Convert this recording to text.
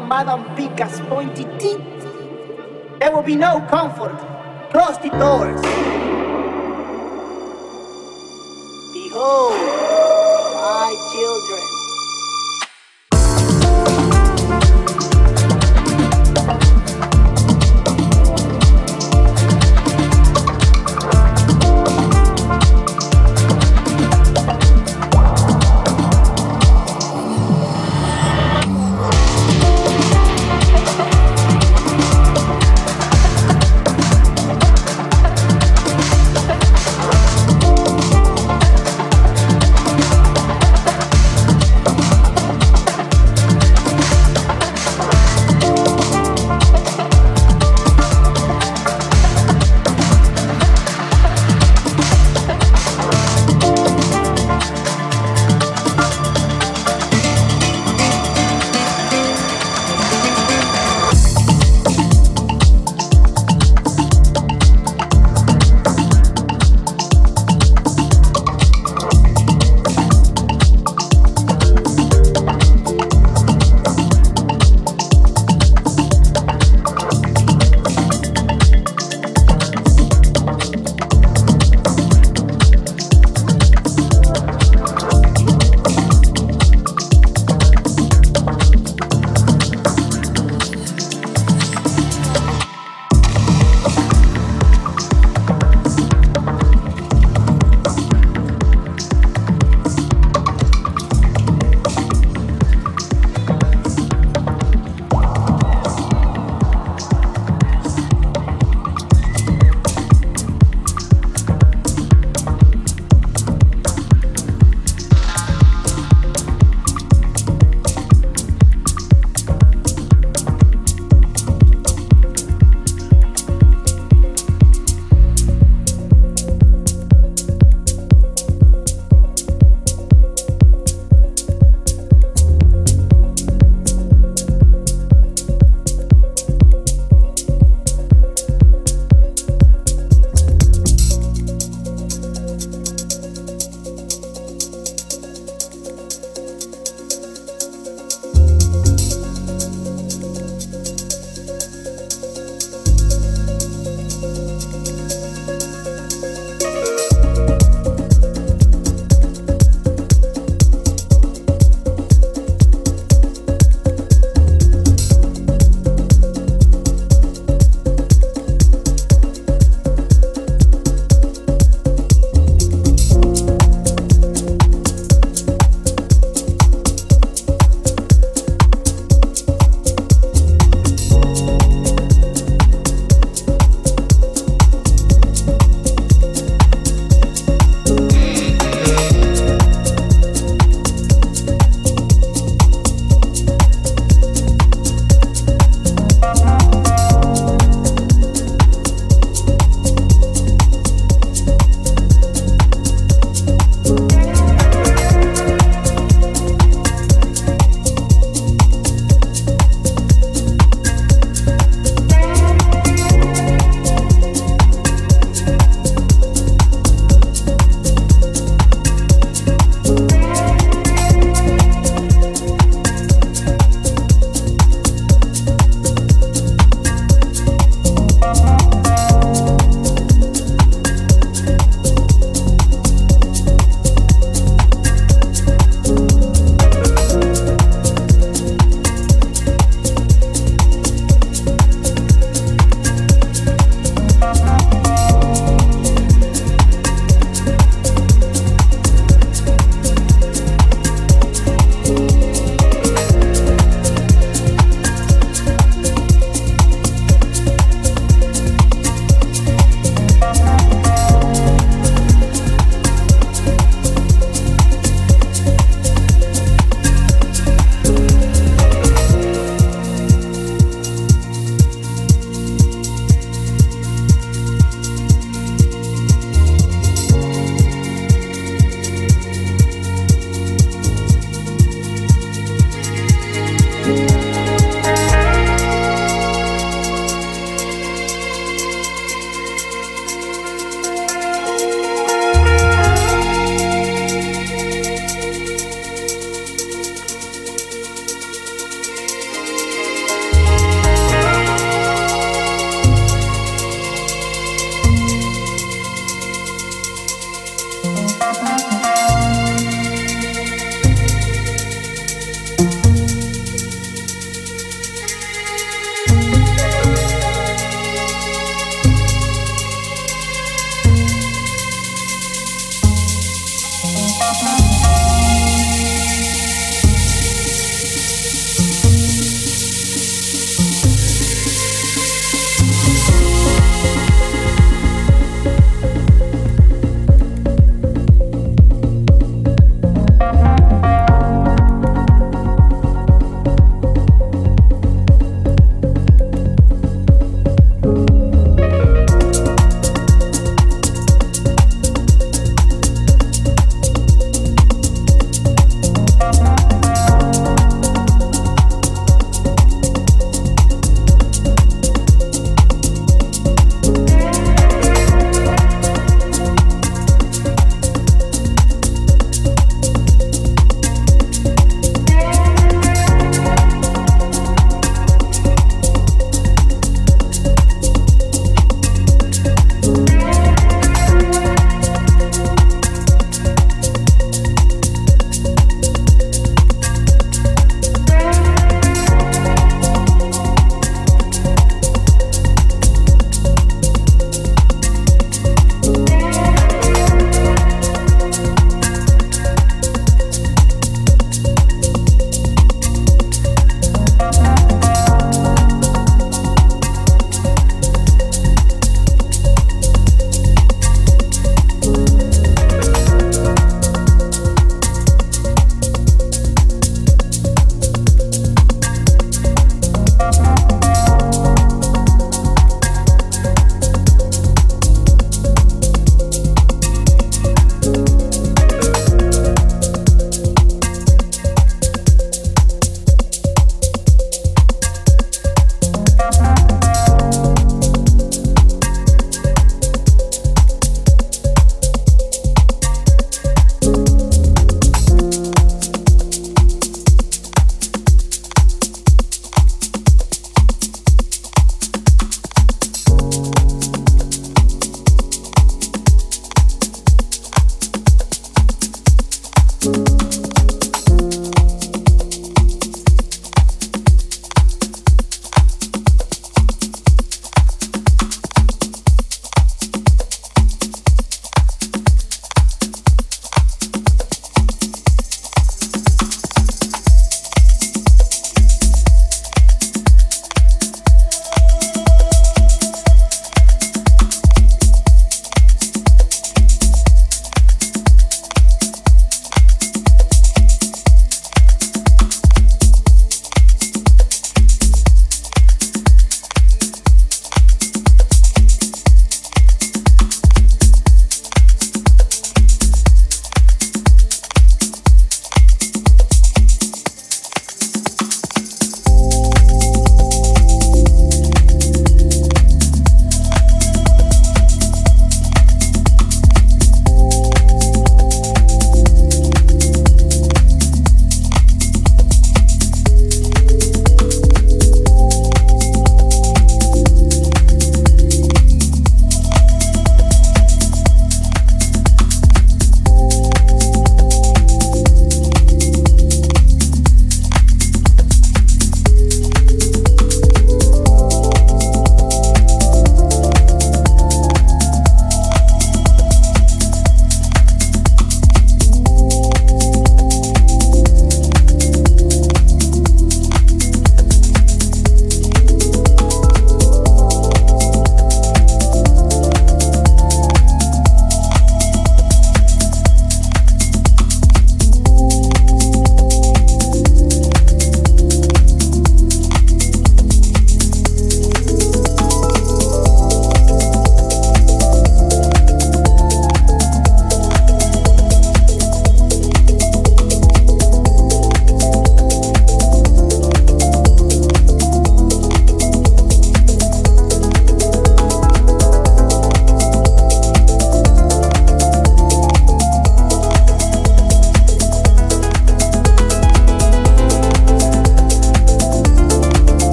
Madame Pica's pointy teeth. There will be no comfort. Close the doors.